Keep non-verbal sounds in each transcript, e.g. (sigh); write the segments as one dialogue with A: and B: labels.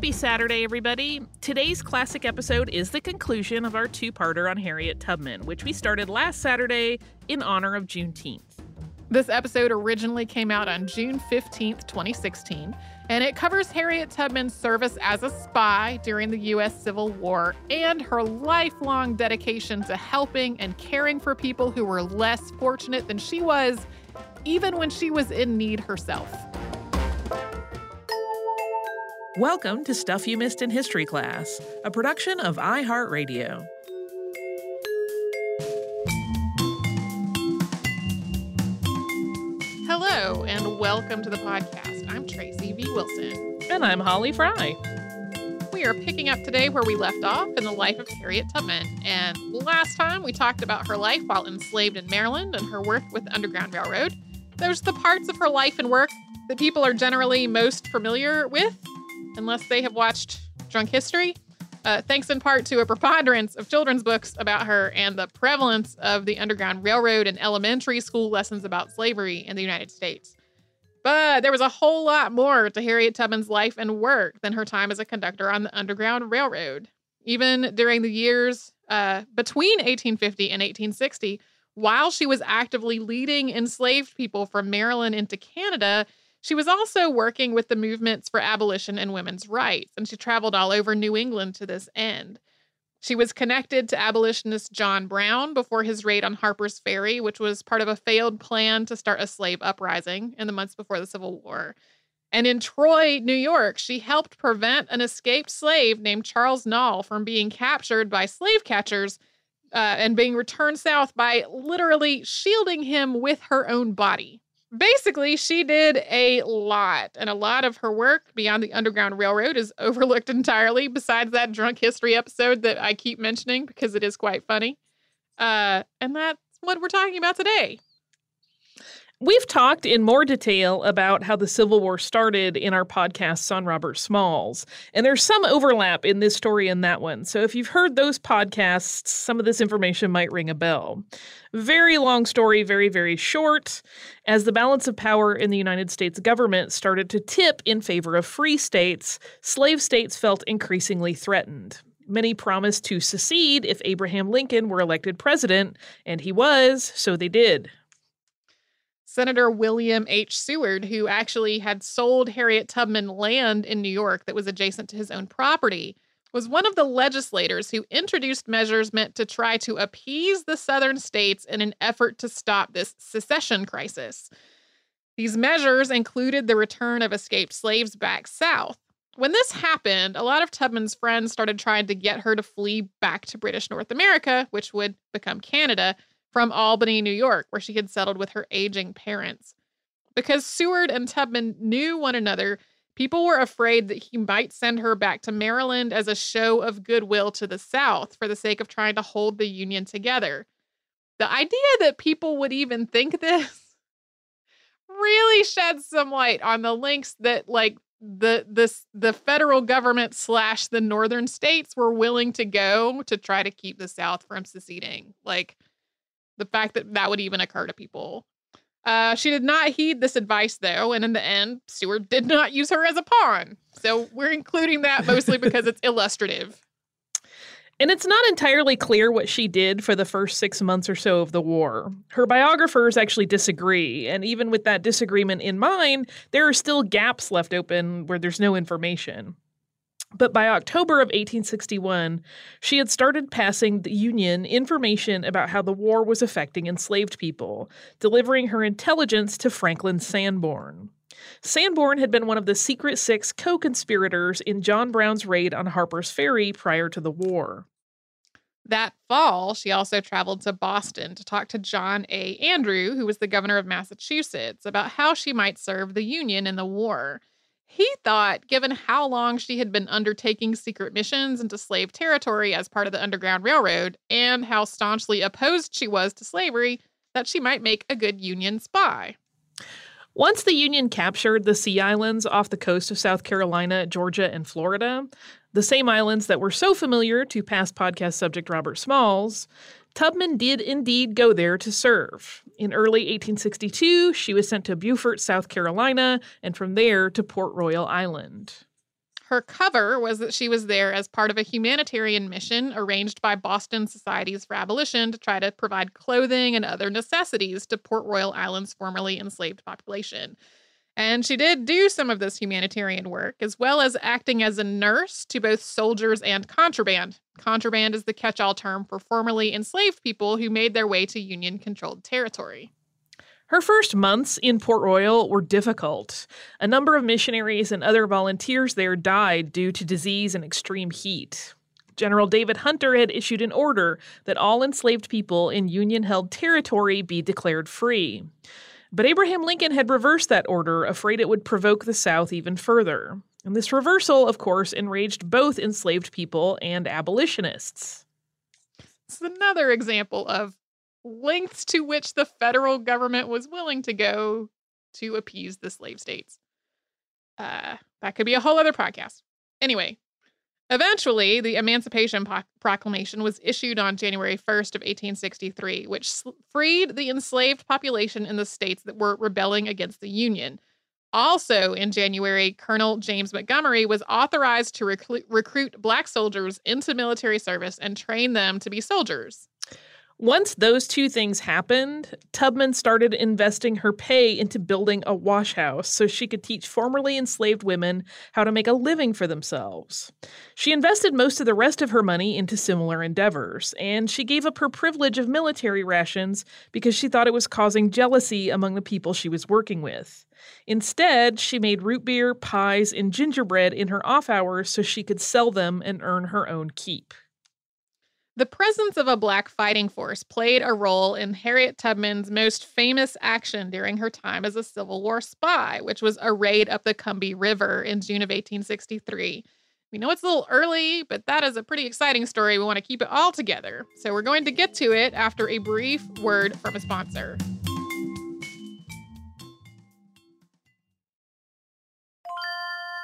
A: Happy Saturday, everybody! Today's classic episode is the conclusion of our two parter on Harriet Tubman, which we started last Saturday in honor of Juneteenth.
B: This episode originally came out on June 15th, 2016, and it covers Harriet Tubman's service as a spy during the U.S. Civil War and her lifelong dedication to helping and caring for people who were less fortunate than she was, even when she was in need herself.
A: Welcome to Stuff You Missed in History Class, a production of iHeartRadio.
B: Hello, and welcome to the podcast. I'm Tracy V. Wilson.
A: And I'm Holly Fry.
B: We are picking up today where we left off in the life of Harriet Tubman. And last time we talked about her life while enslaved in Maryland and her work with the Underground Railroad. There's the parts of her life and work that people are generally most familiar with unless they have watched Drunk History. Uh, thanks in part to a preponderance of children's books about her and the prevalence of the Underground Railroad and elementary school lessons about slavery in the United States. But there was a whole lot more to Harriet Tubman's life and work than her time as a conductor on the Underground Railroad. Even during the years uh, between 1850 and 1860, while she was actively leading enslaved people from Maryland into Canada, she was also working with the movements for abolition and women's rights, and she traveled all over New England to this end. She was connected to abolitionist John Brown before his raid on Harper's Ferry, which was part of a failed plan to start a slave uprising in the months before the Civil War. And in Troy, New York, she helped prevent an escaped slave named Charles Nalle from being captured by slave catchers uh, and being returned south by literally shielding him with her own body basically, she did a lot, and a lot of her work beyond the Underground Railroad is (laughs) overlooked entirely, besides that drunk history episode that I keep mentioning because it is quite funny. Uh, and that's what we're talking about today.
A: We've talked in more detail about how the Civil War started in our podcasts on Robert Smalls, and there's some overlap in this story and that one. So if you've heard those podcasts, some of this information might ring a bell. Very long story, very, very short. As the balance of power in the United States government started to tip in favor of free states, slave states felt increasingly threatened. Many promised to secede if Abraham Lincoln were elected president, and he was, so they did.
B: Senator William H. Seward, who actually had sold Harriet Tubman land in New York that was adjacent to his own property, was one of the legislators who introduced measures meant to try to appease the southern states in an effort to stop this secession crisis. These measures included the return of escaped slaves back south. When this happened, a lot of Tubman's friends started trying to get her to flee back to British North America, which would become Canada, from Albany, New York, where she had settled with her aging parents. Because Seward and Tubman knew one another, people were afraid that he might send her back to Maryland as a show of goodwill to the South for the sake of trying to hold the Union together. The idea that people would even think this (laughs) really sheds some light on the links that like the this the federal government slash the northern states were willing to go to try to keep the south from seceding like the fact that that would even occur to people uh, she did not heed this advice though and in the end Seward did not use her as a pawn so we're including that mostly because it's illustrative
C: and it's not entirely clear what she did for the first six months or so of the war. Her biographers actually disagree, and even with that disagreement in mind, there are still gaps left open where there's no information. But by October of 1861, she had started passing the Union information about how the war was affecting enslaved people, delivering her intelligence to Franklin Sanborn. Sanborn had been one of the Secret Six co conspirators in John Brown's raid on Harper's Ferry prior to the war.
B: That fall, she also traveled to Boston to talk to John A. Andrew, who was the governor of Massachusetts, about how she might serve the Union in the war. He thought, given how long she had been undertaking secret missions into slave territory as part of the Underground Railroad and how staunchly opposed she was to slavery, that she might make a good Union spy.
C: Once the Union captured the Sea Islands off the coast of South Carolina, Georgia, and Florida, the same islands that were so familiar to past podcast subject Robert Smalls, Tubman did indeed go there to serve. In early 1862, she was sent to Beaufort, South Carolina, and from there to Port Royal Island.
B: Her cover was that she was there as part of a humanitarian mission arranged by Boston Societies for Abolition to try to provide clothing and other necessities to Port Royal Island's formerly enslaved population. And she did do some of this humanitarian work, as well as acting as a nurse to both soldiers and contraband. Contraband is the catch all term for formerly enslaved people who made their way to Union controlled territory.
C: Her first months in Port Royal were difficult. A number of missionaries and other volunteers there died due to disease and extreme heat. General David Hunter had issued an order that all enslaved people in Union held territory be declared free. But Abraham Lincoln had reversed that order, afraid it would provoke the South even further. And this reversal, of course, enraged both enslaved people and abolitionists.
B: It's another example of lengths to which the federal government was willing to go to appease the slave states. Uh, that could be a whole other podcast. Anyway, eventually, the Emancipation Proclamation was issued on January 1st of 1863, which freed the enslaved population in the states that were rebelling against the Union. Also, in January, Colonel James Montgomery was authorized to recruit, recruit black soldiers into military service and train them to be soldiers.
C: Once those two things happened, Tubman started investing her pay into building a washhouse so she could teach formerly enslaved women how to make a living for themselves. She invested most of the rest of her money into similar endeavors, and she gave up her privilege of military rations because she thought it was causing jealousy among the people she was working with. Instead, she made root beer, pies, and gingerbread in her off hours so she could sell them and earn her own keep.
B: The presence of a black fighting force played a role in Harriet Tubman's most famous action during her time as a Civil War spy, which was a raid up the Combahee River in June of 1863. We know it's a little early, but that is a pretty exciting story. We want to keep it all together. So we're going to get to it after a brief word from a sponsor.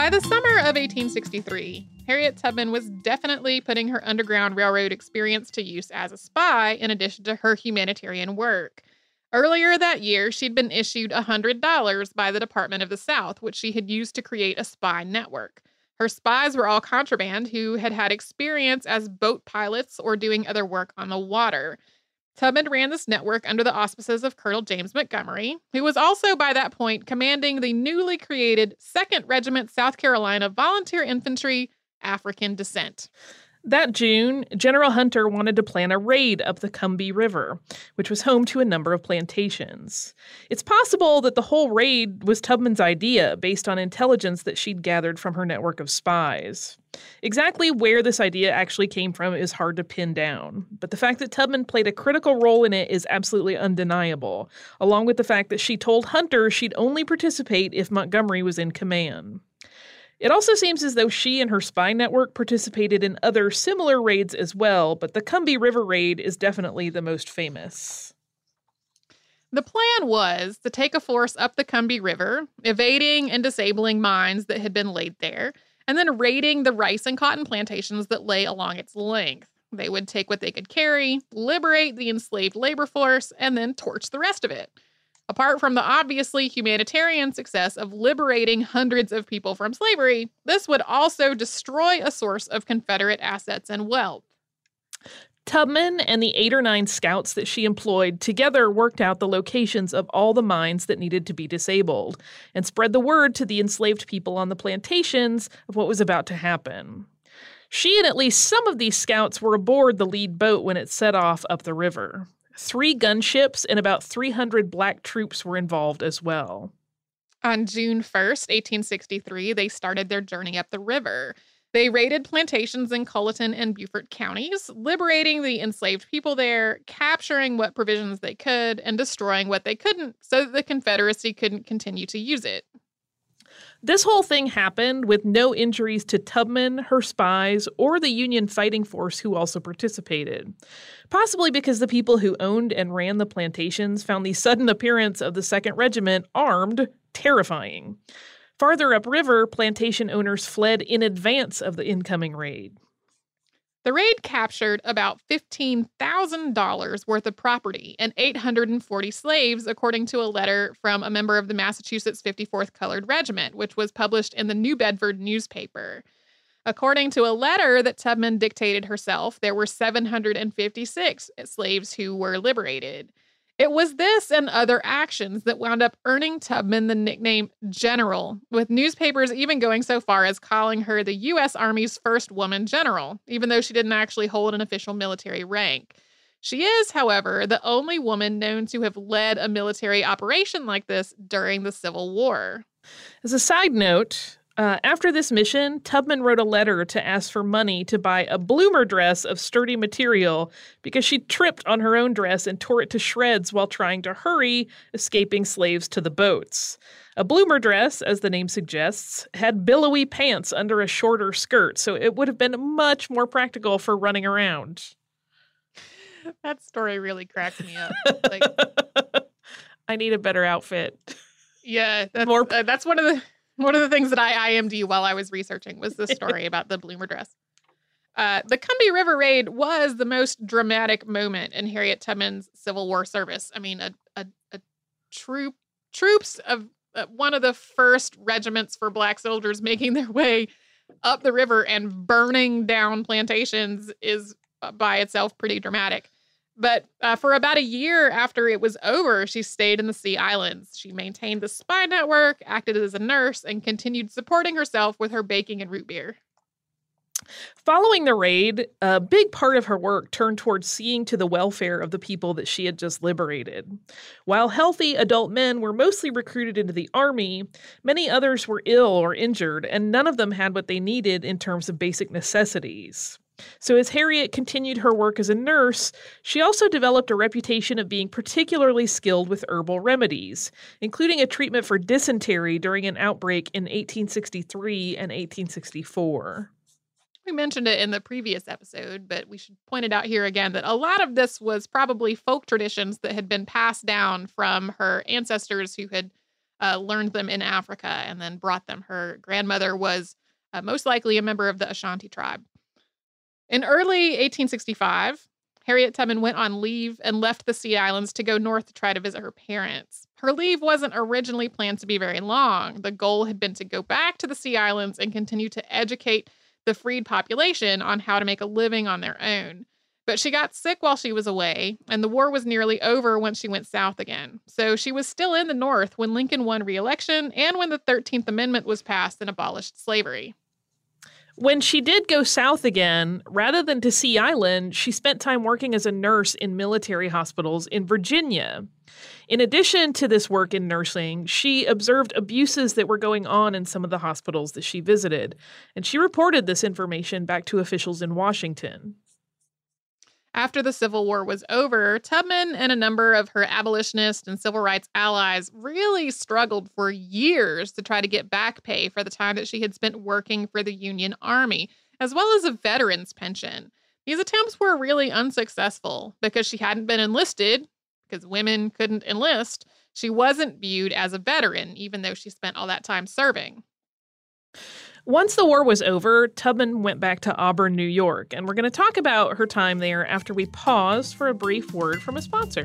D: By the summer of 1863, Harriet Tubman was definitely putting her Underground Railroad experience to use as a spy in addition to her humanitarian work. Earlier that year, she'd been issued $100 by the Department of the South, which she had used to create a spy network. Her spies were all contraband who had had experience as boat pilots or doing other work on the water. Tubman ran this network under the auspices of Colonel James Montgomery, who was also by that point commanding the newly created 2nd Regiment South Carolina Volunteer Infantry African Descent.
A: That June, General Hunter wanted to plan a raid up the Combahee River, which was home to a number of plantations. It's possible that the whole raid was Tubman's idea based on intelligence that she'd gathered from her network of spies. Exactly where this idea actually came from is hard to pin down, but the fact that Tubman played a critical role in it is absolutely undeniable, along with the fact that she told Hunter she'd only participate if Montgomery was in command. It also seems as though she and her spy network participated in other similar raids as well, but the Combahee River raid is definitely the most famous.
D: The plan was to take a force up the Combahee River, evading and disabling mines that had been laid there, and then raiding the rice and cotton plantations that lay along its length. They would take what they could carry, liberate the enslaved labor force, and then torch the rest of it.
B: Apart from the obviously humanitarian success of liberating hundreds of people from slavery, this would also destroy a source of Confederate assets and wealth.
C: Tubman and the eight or nine scouts that she employed together worked out the locations of all the mines that needed to be disabled and spread the word to the enslaved people on the plantations of what was about to happen. She and at least some of these scouts were aboard the lead boat when it set off up the river. Three gunships and about 300 black troops were involved as well.
B: On June 1st, 1863, they started their journey up the river. They raided plantations in Colleton and Beaufort counties, liberating the enslaved people there, capturing what provisions they could, and destroying what they couldn't so that the Confederacy couldn't continue to use it.
C: This whole thing happened with no injuries to Tubman, her spies, or the Union fighting force who also participated. Possibly because the people who owned and ran the plantations found the sudden appearance of the 2nd Regiment armed terrifying. Farther upriver, plantation owners fled in advance of the incoming raid.
B: The raid captured about $15,000 worth of property and 840 slaves, according to a letter from a member of the Massachusetts 54th Colored Regiment, which was published in the New Bedford newspaper. According to a letter that Tubman dictated herself, there were 756 slaves who were liberated. It was this and other actions that wound up earning Tubman the nickname General, with newspapers even going so far as calling her the U.S. Army's first woman general, even though she didn't actually hold an official military rank. She is, however, the only woman known to have led a military operation like this during the Civil War.
C: As a side note, uh, after this mission, Tubman wrote a letter to ask for money to buy a bloomer dress of sturdy material because she tripped on her own dress and tore it to shreds while trying to hurry escaping slaves to the boats. A bloomer dress, as the name suggests, had billowy pants under a shorter skirt, so it would have been much more practical for running around.
B: That story really cracked me up. Like, (laughs)
C: I need a better outfit.
B: Yeah, (laughs) that's, more... Uh, that's one of the one of the things that I IMD while I was researching was this (laughs) story about the bloomer dress. Uh, the Combahee River Raid was the most dramatic moment in Harriet Tubman's Civil War service. I mean, a, a, a troop troops of uh, one of the first regiments for black soldiers making their way up the river and burning down plantations is uh, by itself pretty dramatic. But uh, for about a year after it was over, she stayed in the Sea Islands. She maintained the spy network, acted as a nurse, and continued supporting herself with her baking and root beer.
C: Following the raid, a big part of her work turned towards seeing to the welfare of the people that she had just liberated. While healthy adult men were mostly recruited into the army, many others were ill or injured, and none of them had what they needed in terms of basic necessities. So, as Harriet continued her work as a nurse, she also developed a reputation of being particularly skilled with herbal remedies, including a treatment for dysentery during an outbreak in 1863 and 1864.
B: We mentioned it in the previous episode, but we should point it out here again that a lot of this was probably folk traditions that had been passed down from her ancestors who had uh, learned them in Africa and then brought them. Her grandmother was uh, most likely a member of the Ashanti tribe. In early 1865, Harriet Tubman went on leave and left the Sea Islands to go north to try to visit her parents. Her leave wasn't originally planned to be very long. The goal had been to go back to the Sea Islands and continue to educate the freed population on how to make a living on their own. But she got sick while she was away, and the war was nearly over when she went south again. So she was still in the North when Lincoln won re election and when the 13th Amendment was passed and abolished slavery.
C: When she did go south again, rather than to Sea Island, she spent time working as a nurse in military hospitals in Virginia. In addition to this work in nursing, she observed abuses that were going on in some of the hospitals that she visited, and she reported this information back to officials in Washington.
B: After the Civil War was over, Tubman and a number of her abolitionist and civil rights allies really struggled for years to try to get back pay for the time that she had spent working for the Union Army, as well as a veteran's pension. These attempts were really unsuccessful because she hadn't been enlisted, because women couldn't enlist. She wasn't viewed as a veteran, even though she spent all that time serving.
C: Once the war was over, Tubman went back to Auburn, New York, and we're going to talk about her time there after we pause for a brief word from a sponsor.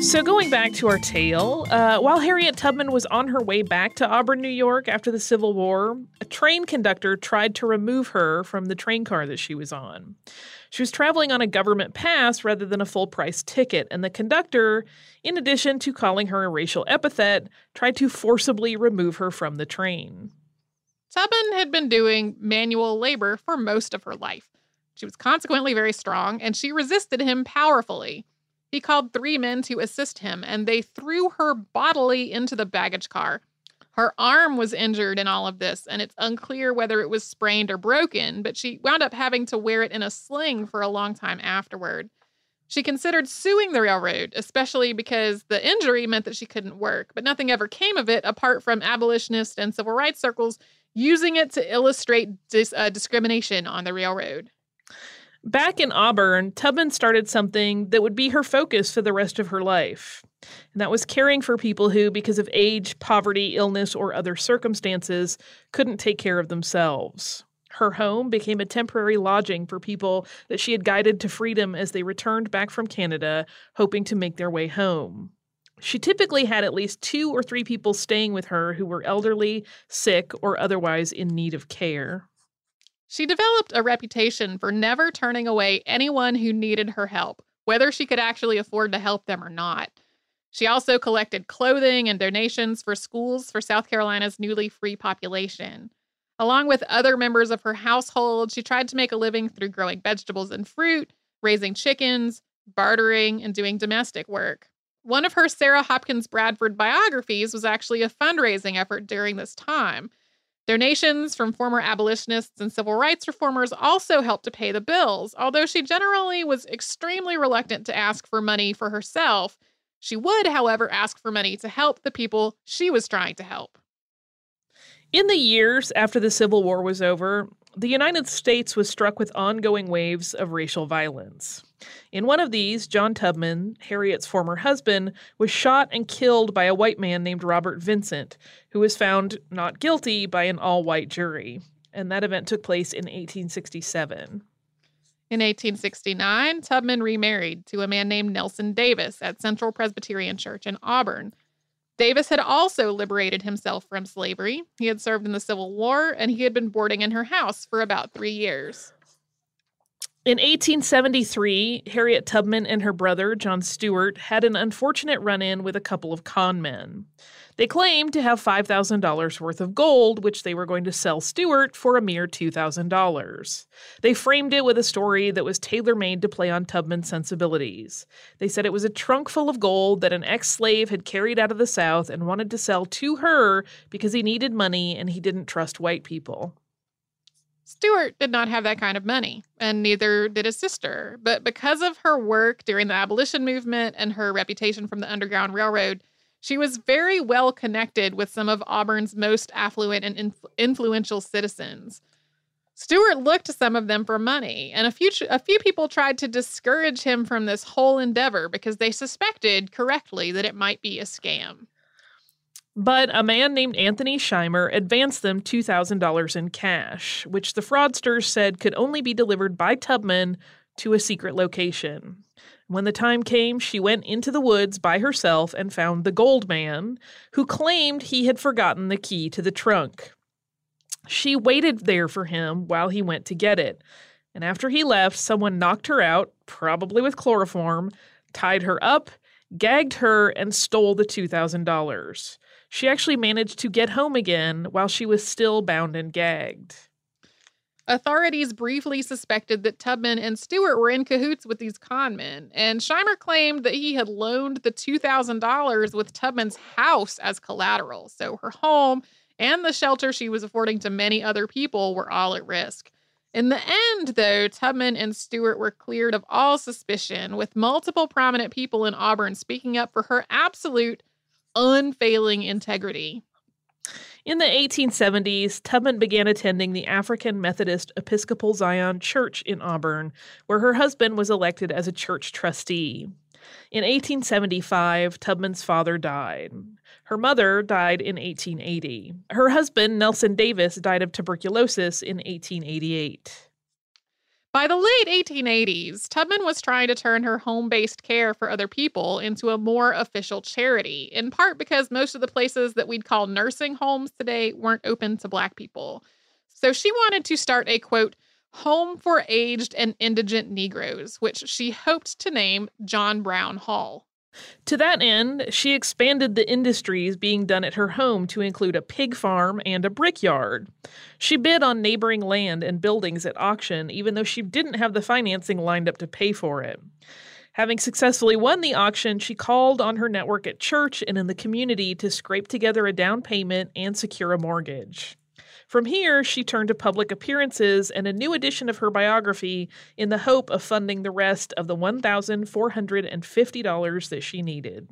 A: So, going back to our tale, uh, while Harriet Tubman was on her way back to Auburn, New York after the Civil War, a train conductor tried to remove her from the train car that she was on. She was traveling on a government pass rather than a full price ticket, and the conductor, in addition to calling her a racial epithet, tried to forcibly remove her from the train.
B: Tubman had been doing manual labor for most of her life. She was consequently very strong, and she resisted him powerfully. He called three men to assist him, and they threw her bodily into the baggage car. Her arm was injured in all of this, and it's unclear whether it was sprained or broken, but she wound up having to wear it in a sling for a long time afterward. She considered suing the railroad, especially because the injury meant that she couldn't work, but nothing ever came of it apart from abolitionist and civil rights circles using it to illustrate dis- uh, discrimination on the railroad.
C: Back in Auburn, Tubman started something that would be her focus for the rest of her life. And that was caring for people who, because of age, poverty, illness, or other circumstances, couldn't take care of themselves. Her home became a temporary lodging for people that she had guided to freedom as they returned back from Canada, hoping to make their way home. She typically had at least two or three people staying with her who were elderly, sick, or otherwise in need of care.
B: She developed a reputation for never turning away anyone who needed her help, whether she could actually afford to help them or not. She also collected clothing and donations for schools for South Carolina's newly free population. Along with other members of her household, she tried to make a living through growing vegetables and fruit, raising chickens, bartering, and doing domestic work. One of her Sarah Hopkins Bradford biographies was actually a fundraising effort during this time. Donations from former abolitionists and civil rights reformers also helped to pay the bills, although she generally was extremely reluctant to ask for money for herself. She would, however, ask for money to help the people she was trying to help.
C: In the years after the Civil War was over, the United States was struck with ongoing waves of racial violence. In one of these, John Tubman, Harriet's former husband, was shot and killed by a white man named Robert Vincent, who was found not guilty by an all white jury. And that event took place in 1867.
B: In 1869, Tubman remarried to a man named Nelson Davis at Central Presbyterian Church in Auburn, Davis had also liberated himself from slavery. He had served in the Civil War and he had been boarding in her house for about three years.
C: In 1873, Harriet Tubman and her brother, John Stewart, had an unfortunate run in with a couple of con men. They claimed to have $5,000 worth of gold, which they were going to sell Stewart for a mere $2,000. They framed it with a story that was tailor made to play on Tubman's sensibilities. They said it was a trunk full of gold that an ex slave had carried out of the South and wanted to sell to her because he needed money and he didn't trust white people.
B: Stewart did not have that kind of money, and neither did his sister. But because of her work during the abolition movement and her reputation from the Underground Railroad, she was very well connected with some of Auburn's most affluent and influ- influential citizens. Stewart looked to some of them for money, and a few, a few people tried to discourage him from this whole endeavor because they suspected correctly that it might be a scam.
C: But a man named Anthony Scheimer advanced them $2,000 in cash, which the fraudsters said could only be delivered by Tubman to a secret location. When the time came, she went into the woods by herself and found the gold man, who claimed he had forgotten the key to the trunk. She waited there for him while he went to get it, and after he left, someone knocked her out, probably with chloroform, tied her up, gagged her, and stole the $2,000. She actually managed to get home again while she was still bound and gagged.
B: Authorities briefly suspected that Tubman and Stewart were in cahoots with these conmen, and Scheimer claimed that he had loaned the $2,000 with Tubman's house as collateral. So her home and the shelter she was affording to many other people were all at risk. In the end, though, Tubman and Stewart were cleared of all suspicion, with multiple prominent people in Auburn speaking up for her absolute unfailing integrity.
C: In the 1870s, Tubman began attending the African Methodist Episcopal Zion Church in Auburn, where her husband was elected as a church trustee. In 1875, Tubman's father died. Her mother died in 1880. Her husband, Nelson Davis, died of tuberculosis in 1888.
B: By the late 1880s, Tubman was trying to turn her home based care for other people into a more official charity, in part because most of the places that we'd call nursing homes today weren't open to Black people. So she wanted to start a quote, home for aged and indigent Negroes, which she hoped to name John Brown Hall.
C: To that end, she expanded the industries being done at her home to include a pig farm and a brickyard. She bid on neighboring land and buildings at auction, even though she didn't have the financing lined up to pay for it. Having successfully won the auction, she called on her network at church and in the community to scrape together a down payment and secure a mortgage. From here, she turned to public appearances and a new edition of her biography in the hope of funding the rest of the $1,450 that she needed.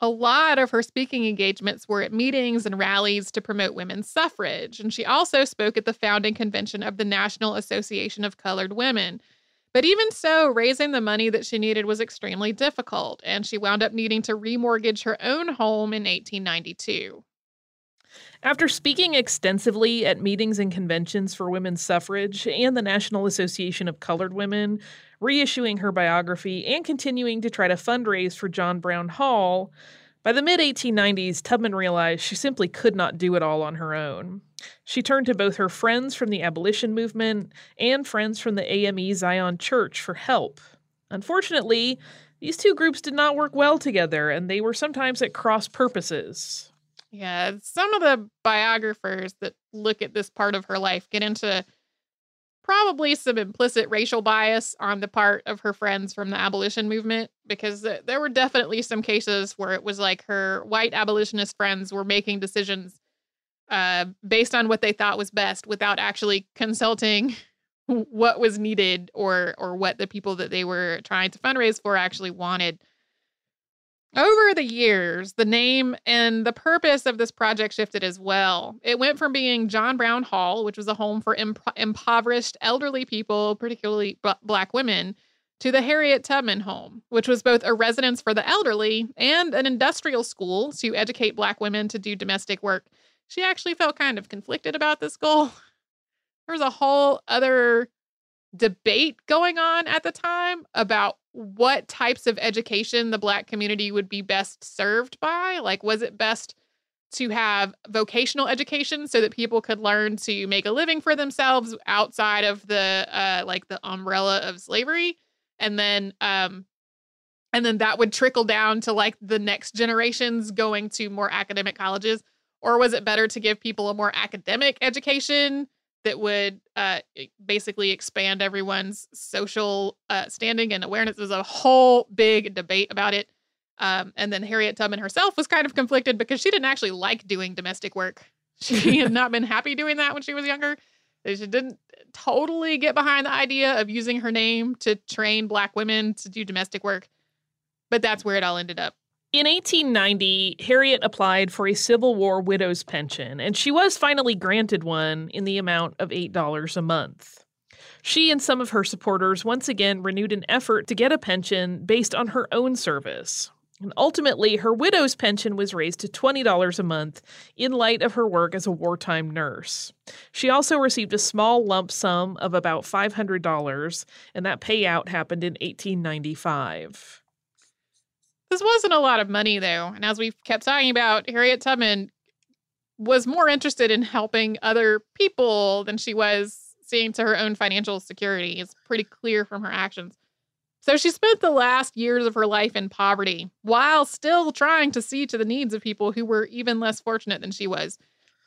B: A lot of her speaking engagements were at meetings and rallies to promote women's suffrage, and she also spoke at the founding convention of the National Association of Colored Women. But even so, raising the money that she needed was extremely difficult, and she wound up needing to remortgage her own home in 1892.
C: After speaking extensively at meetings and conventions for women's suffrage and the National Association of Colored Women, reissuing her biography, and continuing to try to fundraise for John Brown Hall, by the mid 1890s, Tubman realized she simply could not do it all on her own. She turned to both her friends from the abolition movement and friends from the AME Zion Church for help. Unfortunately, these two groups did not work well together, and they were sometimes at cross purposes.
B: Yeah, some of the biographers that look at this part of her life get into probably some implicit racial bias on the part of her friends from the abolition movement because there were definitely some cases where it was like her white abolitionist friends were making decisions uh, based on what they thought was best without actually consulting (laughs) what was needed or or what the people that they were trying to fundraise for actually wanted. Over the years, the name and the purpose of this project shifted as well. It went from being John Brown Hall, which was a home for imp- impoverished elderly people, particularly b- black women, to the Harriet Tubman Home, which was both a residence for the elderly and an industrial school to educate black women to do domestic work. She actually felt kind of conflicted about this goal. There was a whole other debate going on at the time about what types of education the black community would be best served by. Like, was it best to have vocational education so that people could learn to make a living for themselves outside of the uh, like the umbrella of slavery, and then um, and then that would trickle down to like the next generations going to more academic colleges, or was it better to give people a more academic education? That would uh, basically expand everyone's social uh, standing and awareness. There's a whole big debate about it. Um, and then Harriet Tubman herself was kind of conflicted because she didn't actually like doing domestic work. (laughs) She had not been happy doing that when she was younger. She didn't totally get behind the idea of using her name to train Black women to do domestic work. But that's where it all ended up.
C: In 1890, Harriet applied for a Civil War widow's pension, and she was finally granted one in the amount of $8 a month. She and some of her supporters once again renewed an effort to get a pension based on her own service. And ultimately, her widow's pension was raised to $20 a month in light of her work as a wartime nurse. She also received a small lump sum of about $500, and that payout happened in 1895.
B: This wasn't a lot of money, though. And as we've kept talking about, Harriet Tubman was more interested in helping other people than she was seeing to her own financial security. It's pretty clear from her actions. So she spent the last years of her life in poverty while still trying to see to the needs of people who were even less fortunate than she was.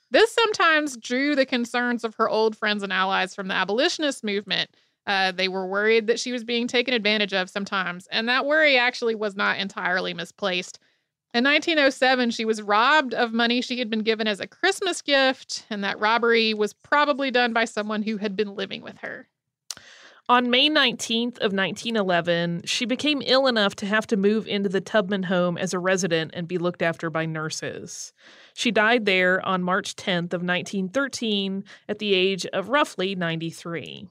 B: This sometimes drew the concerns of her old friends and allies from the abolitionist movement uh, they were worried that she was being taken advantage of sometimes, and that worry actually was not entirely misplaced. In 1907, she was robbed of money she had been given as a Christmas gift, and that robbery was probably done by someone who had been living with her.
C: On May 19th of 1911, she became ill enough to have to move into the Tubman home as a resident and be looked after by nurses. She died there on March 10th of 1913 at the age of roughly 93.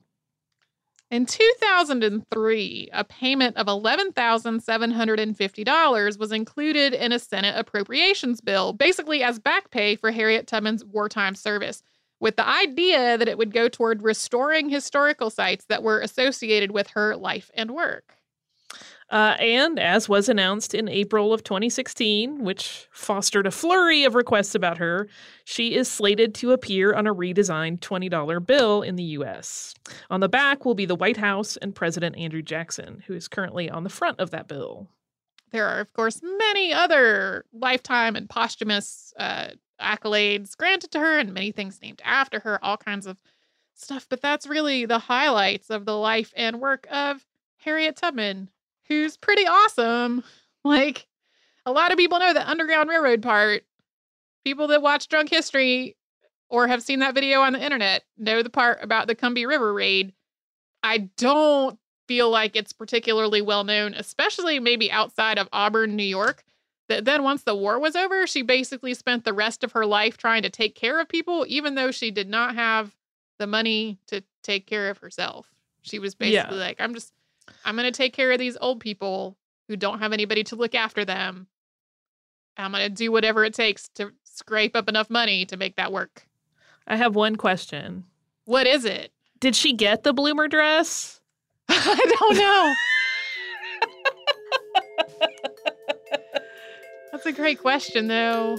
B: In 2003, a payment of $11,750 was included in a Senate appropriations bill, basically as back pay for Harriet Tubman's wartime service, with the idea that it would go toward restoring historical sites that were associated with her life and work.
C: Uh, and as was announced in April of 2016, which fostered a flurry of requests about her, she is slated to appear on a redesigned $20 bill in the U.S. On the back will be the White House and President Andrew Jackson, who is currently on the front of that bill.
B: There are, of course, many other lifetime and posthumous uh, accolades granted to her and many things named after her, all kinds of stuff. But that's really the highlights of the life and work of Harriet Tubman, who's pretty awesome. Like a lot of people know the Underground Railroad part. People that watch Drunk History or have seen that video on the internet know the part about the Combahee River raid. I don't feel like it's particularly well known, especially maybe outside of Auburn, New York. That then once the war was over, she basically spent the rest of her life trying to take care of people, even though she did not have the money to take care of herself. She was basically like, I'm just, I'm going to take care of these old people who don't have anybody to look after them. I'm going to do whatever it takes to scrape up enough money to make that work.
E: I have one question.
B: What is it?
E: Did she get the bloomer dress? (laughs)
B: I don't know. (laughs) That's a great question, though.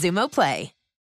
F: Xumo Play.